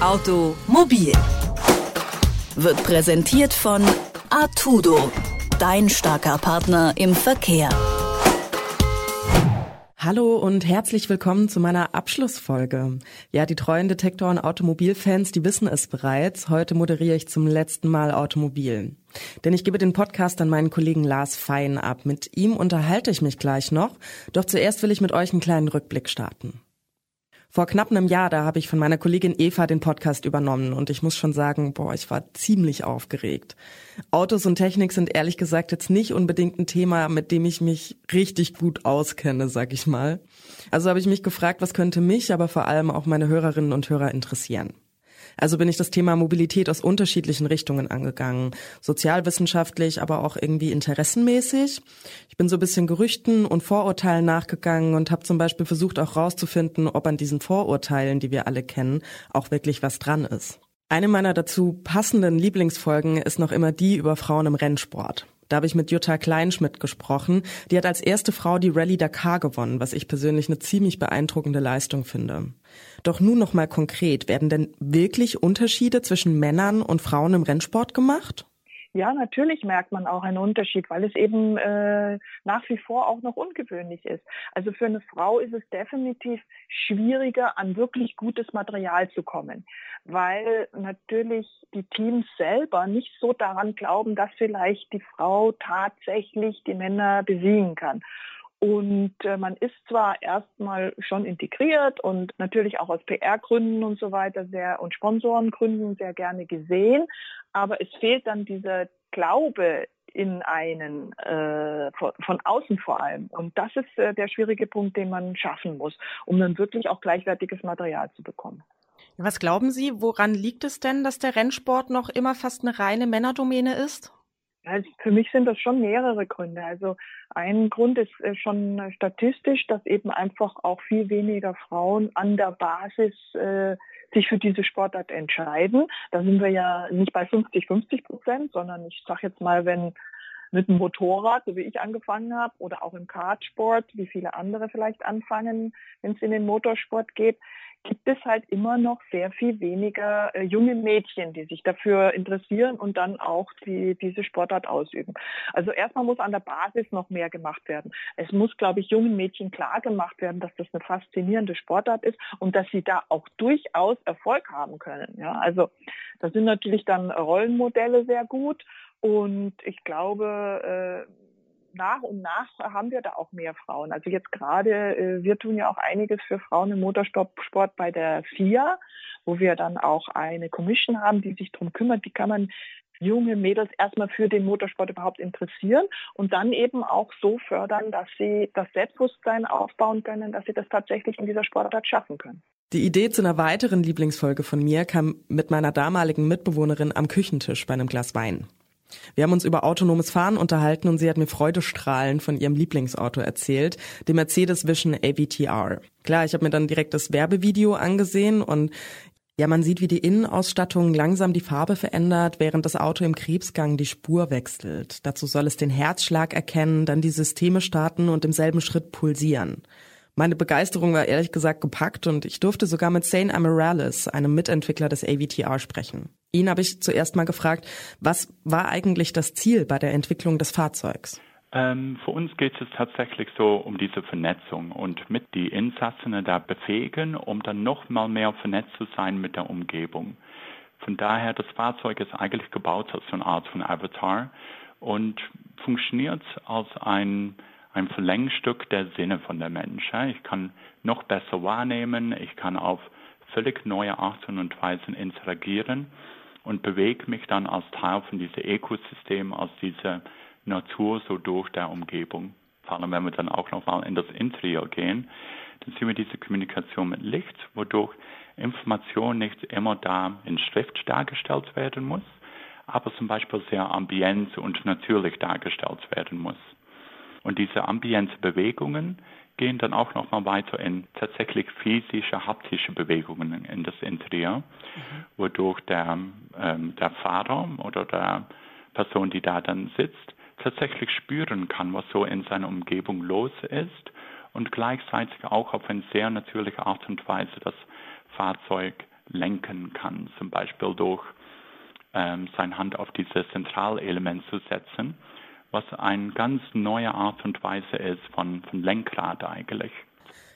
Automobil wird präsentiert von Artudo, dein starker Partner im Verkehr. Hallo und herzlich willkommen zu meiner Abschlussfolge. Ja, die treuen Detektor- und Automobilfans, die wissen es bereits. Heute moderiere ich zum letzten Mal Automobil. Denn ich gebe den Podcast an meinen Kollegen Lars Fein ab. Mit ihm unterhalte ich mich gleich noch. Doch zuerst will ich mit euch einen kleinen Rückblick starten. Vor knapp einem Jahr, da habe ich von meiner Kollegin Eva den Podcast übernommen und ich muss schon sagen, boah, ich war ziemlich aufgeregt. Autos und Technik sind ehrlich gesagt jetzt nicht unbedingt ein Thema, mit dem ich mich richtig gut auskenne, sag ich mal. Also habe ich mich gefragt, was könnte mich, aber vor allem auch meine Hörerinnen und Hörer interessieren. Also bin ich das Thema Mobilität aus unterschiedlichen Richtungen angegangen. Sozialwissenschaftlich, aber auch irgendwie interessenmäßig. Ich bin so ein bisschen Gerüchten und Vorurteilen nachgegangen und habe zum Beispiel versucht auch rauszufinden, ob an diesen Vorurteilen, die wir alle kennen, auch wirklich was dran ist. Eine meiner dazu passenden Lieblingsfolgen ist noch immer die über Frauen im Rennsport. Da habe ich mit Jutta Kleinschmidt gesprochen. Die hat als erste Frau die Rallye Dakar gewonnen, was ich persönlich eine ziemlich beeindruckende Leistung finde. Doch nun noch mal konkret, werden denn wirklich Unterschiede zwischen Männern und Frauen im Rennsport gemacht? Ja, natürlich merkt man auch einen Unterschied, weil es eben äh, nach wie vor auch noch ungewöhnlich ist. Also für eine Frau ist es definitiv schwieriger, an wirklich gutes Material zu kommen, weil natürlich die Teams selber nicht so daran glauben, dass vielleicht die Frau tatsächlich die Männer besiegen kann. Und äh, man ist zwar erstmal schon integriert und natürlich auch aus PR-Gründen und so weiter sehr und Sponsorengründen sehr gerne gesehen, aber es fehlt dann dieser Glaube in einen, äh, von, von, außen vor allem. Und das ist äh, der schwierige Punkt, den man schaffen muss, um dann wirklich auch gleichwertiges Material zu bekommen. Was glauben Sie, woran liegt es denn, dass der Rennsport noch immer fast eine reine Männerdomäne ist? Also für mich sind das schon mehrere Gründe. Also ein Grund ist äh, schon statistisch, dass eben einfach auch viel weniger Frauen an der Basis äh, sich für diese Sportart entscheiden. Da sind wir ja nicht bei 50, 50 Prozent, sondern ich sage jetzt mal, wenn mit dem Motorrad, so wie ich angefangen habe, oder auch im Kartsport, wie viele andere vielleicht anfangen, wenn es in den Motorsport geht, gibt es halt immer noch sehr viel weniger äh, junge Mädchen, die sich dafür interessieren und dann auch die, diese Sportart ausüben. Also erstmal muss an der Basis noch mehr gemacht werden. Es muss, glaube ich, jungen Mädchen klar gemacht werden, dass das eine faszinierende Sportart ist und dass sie da auch durchaus Erfolg haben können. Ja, also da sind natürlich dann Rollenmodelle sehr gut und ich glaube, äh, nach und nach haben wir da auch mehr Frauen. Also jetzt gerade, äh, wir tun ja auch einiges für Frauen im Motorsport bei der FIA, wo wir dann auch eine Commission haben, die sich darum kümmert, wie kann man junge Mädels erstmal für den Motorsport überhaupt interessieren und dann eben auch so fördern, dass sie das Selbstbewusstsein aufbauen können, dass sie das tatsächlich in dieser Sportart schaffen können. Die Idee zu einer weiteren Lieblingsfolge von mir kam mit meiner damaligen Mitbewohnerin am Küchentisch bei einem Glas Wein. Wir haben uns über autonomes Fahren unterhalten und sie hat mir freudestrahlend von ihrem Lieblingsauto erzählt, dem Mercedes Vision AVTR. Klar, ich habe mir dann direkt das Werbevideo angesehen und ja, man sieht, wie die Innenausstattung langsam die Farbe verändert, während das Auto im Krebsgang die Spur wechselt. Dazu soll es den Herzschlag erkennen, dann die Systeme starten und im selben Schritt pulsieren. Meine Begeisterung war ehrlich gesagt gepackt und ich durfte sogar mit Zane Amarales, einem Mitentwickler des AVTR, sprechen. Ihn habe ich zuerst mal gefragt, was war eigentlich das Ziel bei der Entwicklung des Fahrzeugs? Ähm, für uns geht es tatsächlich so um diese Vernetzung und mit die Insassen da befähigen, um dann noch mal mehr vernetzt zu sein mit der Umgebung. Von daher, das Fahrzeug ist eigentlich gebaut als so eine Art von Avatar und funktioniert als ein ein Verlängstück der Sinne von der Mensch. Ich kann noch besser wahrnehmen, ich kann auf völlig neue Arten und Weisen interagieren und bewege mich dann als Teil von diesem Ökosystem, aus dieser Natur so durch der Umgebung. Vor allem, wenn wir dann auch nochmal in das Interieur gehen, dann sehen wir diese Kommunikation mit Licht, wodurch Information nicht immer da in Schrift dargestellt werden muss, aber zum Beispiel sehr ambient und natürlich dargestellt werden muss. Und diese Ambienzbewegungen gehen dann auch nochmal weiter in tatsächlich physische, haptische Bewegungen in das Interieur, mhm. wodurch der, ähm, der Fahrer oder der Person, die da dann sitzt, tatsächlich spüren kann, was so in seiner Umgebung los ist und gleichzeitig auch auf eine sehr natürliche Art und Weise das Fahrzeug lenken kann, zum Beispiel durch ähm, seine Hand auf dieses Zentralelement zu setzen, was eine ganz neue Art und Weise ist von, von Lenkrad eigentlich.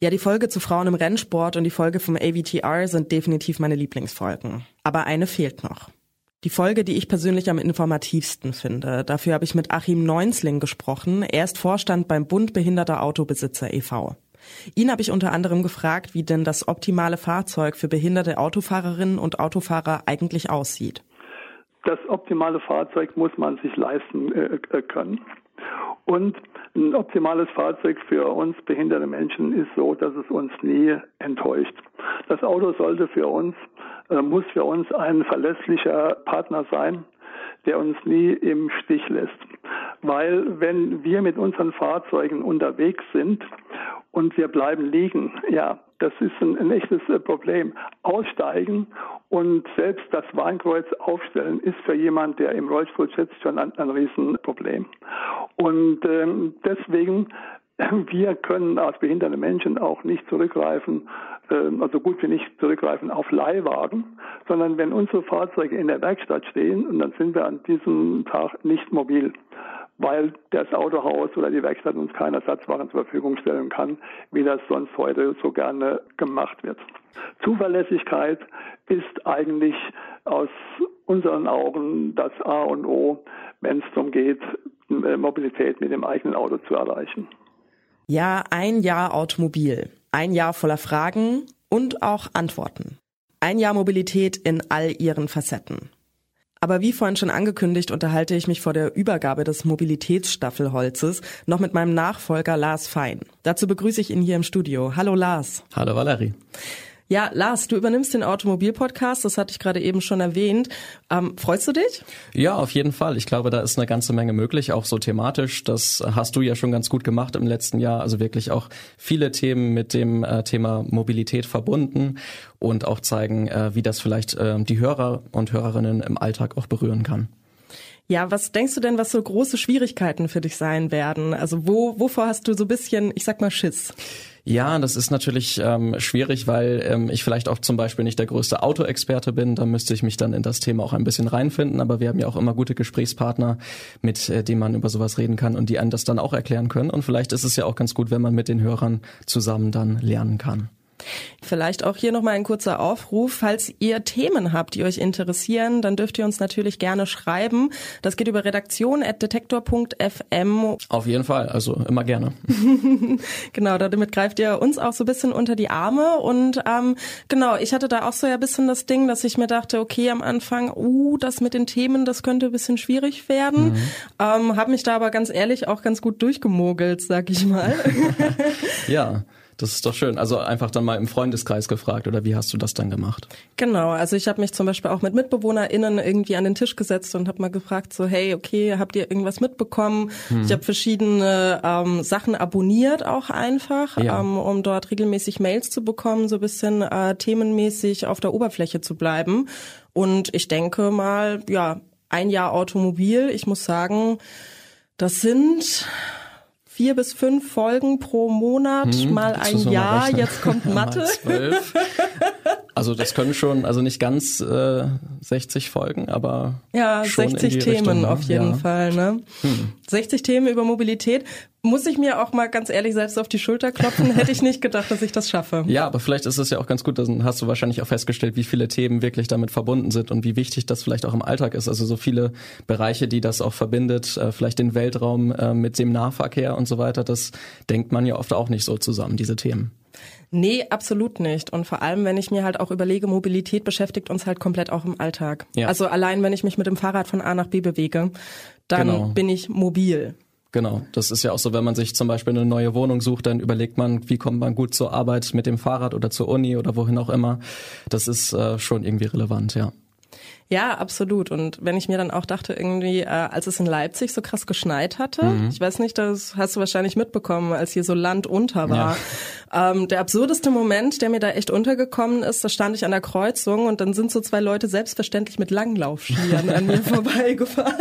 Ja, die Folge zu Frauen im Rennsport und die Folge vom AVTR sind definitiv meine Lieblingsfolgen. Aber eine fehlt noch. Die Folge, die ich persönlich am informativsten finde. Dafür habe ich mit Achim Neunzling gesprochen. Er ist Vorstand beim Bund Behinderter Autobesitzer e.V. Ihn habe ich unter anderem gefragt, wie denn das optimale Fahrzeug für behinderte Autofahrerinnen und Autofahrer eigentlich aussieht. Das optimale Fahrzeug muss man sich leisten äh, äh können. Und ein optimales Fahrzeug für uns behinderte Menschen ist so, dass es uns nie enttäuscht. Das Auto sollte für uns, äh, muss für uns ein verlässlicher Partner sein, der uns nie im Stich lässt. Weil wenn wir mit unseren Fahrzeugen unterwegs sind und wir bleiben liegen, ja, das ist ein, ein echtes äh, Problem. Aussteigen und selbst das Warnkreuz aufstellen ist für jemand, der im Rollstuhl sitzt, schon ein, ein Riesenproblem. Und ähm, deswegen wir können als behinderte Menschen auch nicht zurückgreifen, ähm, also gut wie nicht zurückgreifen auf Leihwagen, sondern wenn unsere Fahrzeuge in der Werkstatt stehen dann sind wir an diesem Tag nicht mobil weil das Autohaus oder die Werkstatt uns keine Ersatzwaren zur Verfügung stellen kann, wie das sonst heute so gerne gemacht wird. Zuverlässigkeit ist eigentlich aus unseren Augen das A und O, wenn es darum geht, Mobilität mit dem eigenen Auto zu erreichen. Ja, ein Jahr Automobil, ein Jahr voller Fragen und auch Antworten. Ein Jahr Mobilität in all ihren Facetten. Aber wie vorhin schon angekündigt, unterhalte ich mich vor der Übergabe des Mobilitätsstaffelholzes noch mit meinem Nachfolger Lars Fein. Dazu begrüße ich ihn hier im Studio. Hallo Lars. Hallo Valerie. Ja, Lars, du übernimmst den Automobilpodcast, das hatte ich gerade eben schon erwähnt. Ähm, freust du dich? Ja, auf jeden Fall. Ich glaube, da ist eine ganze Menge möglich, auch so thematisch. Das hast du ja schon ganz gut gemacht im letzten Jahr. Also wirklich auch viele Themen mit dem äh, Thema Mobilität verbunden und auch zeigen, äh, wie das vielleicht äh, die Hörer und Hörerinnen im Alltag auch berühren kann. Ja, was denkst du denn, was so große Schwierigkeiten für dich sein werden? Also wo, wovor hast du so bisschen, ich sag mal, Schiss? Ja, das ist natürlich ähm, schwierig, weil ähm, ich vielleicht auch zum Beispiel nicht der größte Autoexperte bin. Da müsste ich mich dann in das Thema auch ein bisschen reinfinden. Aber wir haben ja auch immer gute Gesprächspartner, mit äh, denen man über sowas reden kann und die einem das dann auch erklären können. Und vielleicht ist es ja auch ganz gut, wenn man mit den Hörern zusammen dann lernen kann. Vielleicht auch hier nochmal ein kurzer Aufruf. Falls ihr Themen habt, die euch interessieren, dann dürft ihr uns natürlich gerne schreiben. Das geht über redaktion.detektor.fm. Auf jeden Fall, also immer gerne. genau, damit greift ihr uns auch so ein bisschen unter die Arme. Und ähm, genau, ich hatte da auch so ja ein bisschen das Ding, dass ich mir dachte, okay, am Anfang, uh, das mit den Themen, das könnte ein bisschen schwierig werden. Mhm. Ähm, Habe mich da aber ganz ehrlich auch ganz gut durchgemogelt, sag ich mal. ja. Das ist doch schön. Also einfach dann mal im Freundeskreis gefragt oder wie hast du das dann gemacht? Genau, also ich habe mich zum Beispiel auch mit MitbewohnerInnen irgendwie an den Tisch gesetzt und habe mal gefragt, so hey, okay, habt ihr irgendwas mitbekommen? Hm. Ich habe verschiedene ähm, Sachen abonniert auch einfach, ja. ähm, um dort regelmäßig Mails zu bekommen, so bisschen äh, themenmäßig auf der Oberfläche zu bleiben. Und ich denke mal, ja, ein Jahr Automobil, ich muss sagen, das sind vier bis fünf Folgen pro Monat, hm, mal ein Jahr, jetzt kommt Mathe. also das können schon, also nicht ganz äh, 60 Folgen, aber ja, schon 60 Themen Richtung, ne? auf jeden ja. Fall. Ne? Hm. 60 Themen über Mobilität muss ich mir auch mal ganz ehrlich selbst auf die Schulter klopfen. Hätte ich nicht gedacht, dass ich das schaffe. Ja, aber vielleicht ist es ja auch ganz gut, dann hast du wahrscheinlich auch festgestellt, wie viele Themen wirklich damit verbunden sind und wie wichtig das vielleicht auch im Alltag ist. Also so viele Bereiche, die das auch verbindet, äh, vielleicht den Weltraum äh, mit dem Nahverkehr und so weiter, das denkt man ja oft auch nicht so zusammen, diese Themen. Nee, absolut nicht. Und vor allem, wenn ich mir halt auch überlege, Mobilität beschäftigt uns halt komplett auch im Alltag. Ja. Also allein, wenn ich mich mit dem Fahrrad von A nach B bewege, dann genau. bin ich mobil. Genau, das ist ja auch so, wenn man sich zum Beispiel eine neue Wohnung sucht, dann überlegt man, wie kommt man gut zur Arbeit mit dem Fahrrad oder zur Uni oder wohin auch immer. Das ist äh, schon irgendwie relevant, ja. Ja, absolut. Und wenn ich mir dann auch dachte, irgendwie, äh, als es in Leipzig so krass geschneit hatte, mhm. ich weiß nicht, das hast du wahrscheinlich mitbekommen, als hier so Land unter war. Ähm, der absurdeste Moment, der mir da echt untergekommen ist, da stand ich an der Kreuzung und dann sind so zwei Leute selbstverständlich mit Langlaufskiern an mir vorbeigefahren.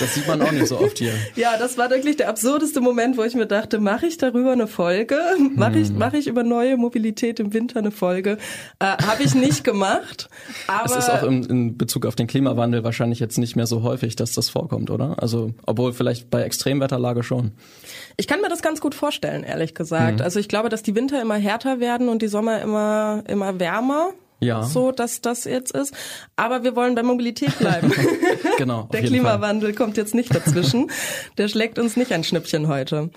Das sieht man auch nicht so oft hier. Ja, das war wirklich der absurdeste Moment, wo ich mir dachte, mache ich darüber eine Folge? Mache ich, mhm. mach ich über neue Mobilität im Winter eine Folge? Äh, Habe ich nicht gemacht. Aber es ist auch im, in Bezug auf den Klimawandel wahrscheinlich jetzt nicht mehr so häufig, dass das vorkommt, oder? Also, obwohl vielleicht bei Extremwetterlage schon. Ich kann mir das ganz gut vorstellen, ehrlich gesagt. Mhm. Also ich glaube, dass die Winter immer härter werden und die Sommer immer, immer wärmer. Ja. So, dass das jetzt ist. Aber wir wollen bei Mobilität bleiben. genau. Der Klimawandel Fall. kommt jetzt nicht dazwischen. Der schlägt uns nicht ein Schnippchen heute.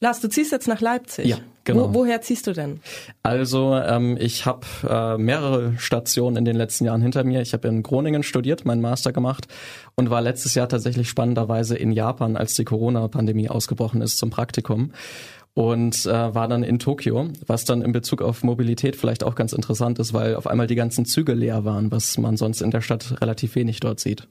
Lars, du ziehst jetzt nach Leipzig. Ja, genau. Wo, woher ziehst du denn? Also ähm, ich habe äh, mehrere Stationen in den letzten Jahren hinter mir. Ich habe in Groningen studiert, meinen Master gemacht und war letztes Jahr tatsächlich spannenderweise in Japan, als die Corona-Pandemie ausgebrochen ist, zum Praktikum und äh, war dann in Tokio, was dann in Bezug auf Mobilität vielleicht auch ganz interessant ist, weil auf einmal die ganzen Züge leer waren, was man sonst in der Stadt relativ wenig dort sieht.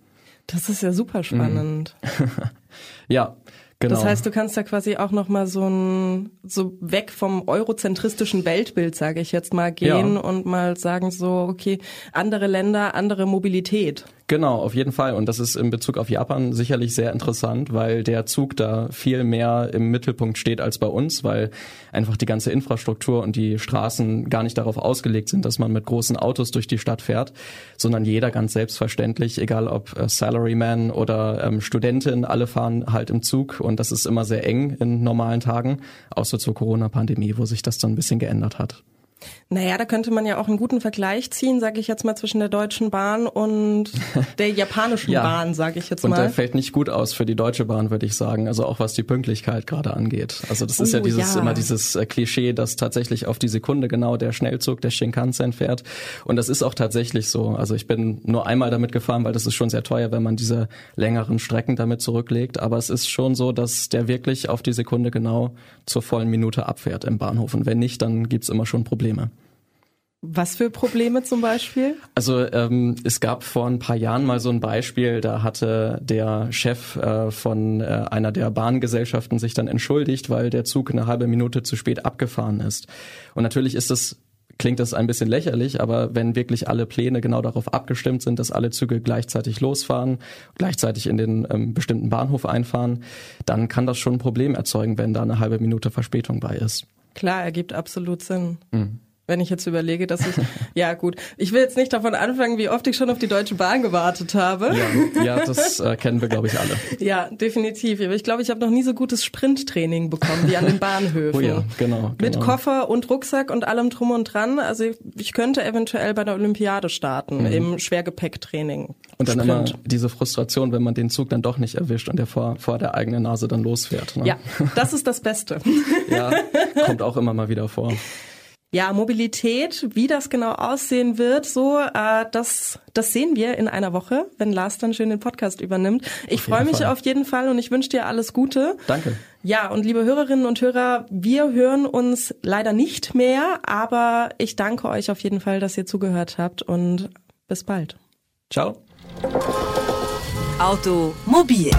Das ist ja super spannend. Mhm. ja, Genau. Das heißt, du kannst da quasi auch noch mal so ein so weg vom eurozentristischen Weltbild, sage ich jetzt mal, gehen ja. und mal sagen so, okay, andere Länder, andere Mobilität. Genau, auf jeden Fall. Und das ist in Bezug auf Japan sicherlich sehr interessant, weil der Zug da viel mehr im Mittelpunkt steht als bei uns, weil einfach die ganze Infrastruktur und die Straßen gar nicht darauf ausgelegt sind, dass man mit großen Autos durch die Stadt fährt, sondern jeder ganz selbstverständlich, egal ob äh, Salaryman oder ähm, Studentin, alle fahren halt im Zug und das ist immer sehr eng in normalen Tagen, außer zur Corona-Pandemie, wo sich das dann ein bisschen geändert hat. Naja, da könnte man ja auch einen guten Vergleich ziehen, sage ich jetzt mal, zwischen der Deutschen Bahn und der japanischen ja. Bahn, sage ich jetzt mal. Und der fällt nicht gut aus für die Deutsche Bahn, würde ich sagen. Also auch was die Pünktlichkeit gerade angeht. Also das ist ja oh, dieses ja. immer dieses äh, Klischee, dass tatsächlich auf die Sekunde genau der Schnellzug, der Shinkansen fährt. Und das ist auch tatsächlich so. Also ich bin nur einmal damit gefahren, weil das ist schon sehr teuer, wenn man diese längeren Strecken damit zurücklegt. Aber es ist schon so, dass der wirklich auf die Sekunde genau zur vollen Minute abfährt im Bahnhof. Und wenn nicht, dann gibt's immer schon Probleme. Was für Probleme zum Beispiel? Also ähm, es gab vor ein paar Jahren mal so ein Beispiel, da hatte der Chef äh, von äh, einer der Bahngesellschaften sich dann entschuldigt, weil der Zug eine halbe Minute zu spät abgefahren ist. Und natürlich ist das klingt das ein bisschen lächerlich, aber wenn wirklich alle Pläne genau darauf abgestimmt sind, dass alle Züge gleichzeitig losfahren, gleichzeitig in den ähm, bestimmten Bahnhof einfahren, dann kann das schon ein Problem erzeugen, wenn da eine halbe Minute Verspätung bei ist. Klar, ergibt absolut Sinn. Mhm wenn ich jetzt überlege, dass ich, ja gut, ich will jetzt nicht davon anfangen, wie oft ich schon auf die Deutsche Bahn gewartet habe. Ja, ja das äh, kennen wir, glaube ich, alle. Ja, definitiv. Aber ich glaube, ich habe noch nie so gutes Sprinttraining bekommen wie an den Bahnhöfen. Oh ja, genau. Mit genau. Koffer und Rucksack und allem drum und dran. Also ich könnte eventuell bei der Olympiade starten, mhm. im Schwergepäcktraining. Und dann Sprint. immer diese Frustration, wenn man den Zug dann doch nicht erwischt und der vor, vor der eigenen Nase dann losfährt. Ne? Ja, das ist das Beste. ja, kommt auch immer mal wieder vor. Ja, Mobilität, wie das genau aussehen wird, so äh, das das sehen wir in einer Woche, wenn Lars dann schön den Podcast übernimmt. Ich freue mich Fall. auf jeden Fall und ich wünsche dir alles Gute. Danke. Ja, und liebe Hörerinnen und Hörer, wir hören uns leider nicht mehr, aber ich danke euch auf jeden Fall, dass ihr zugehört habt und bis bald. Ciao. Automobil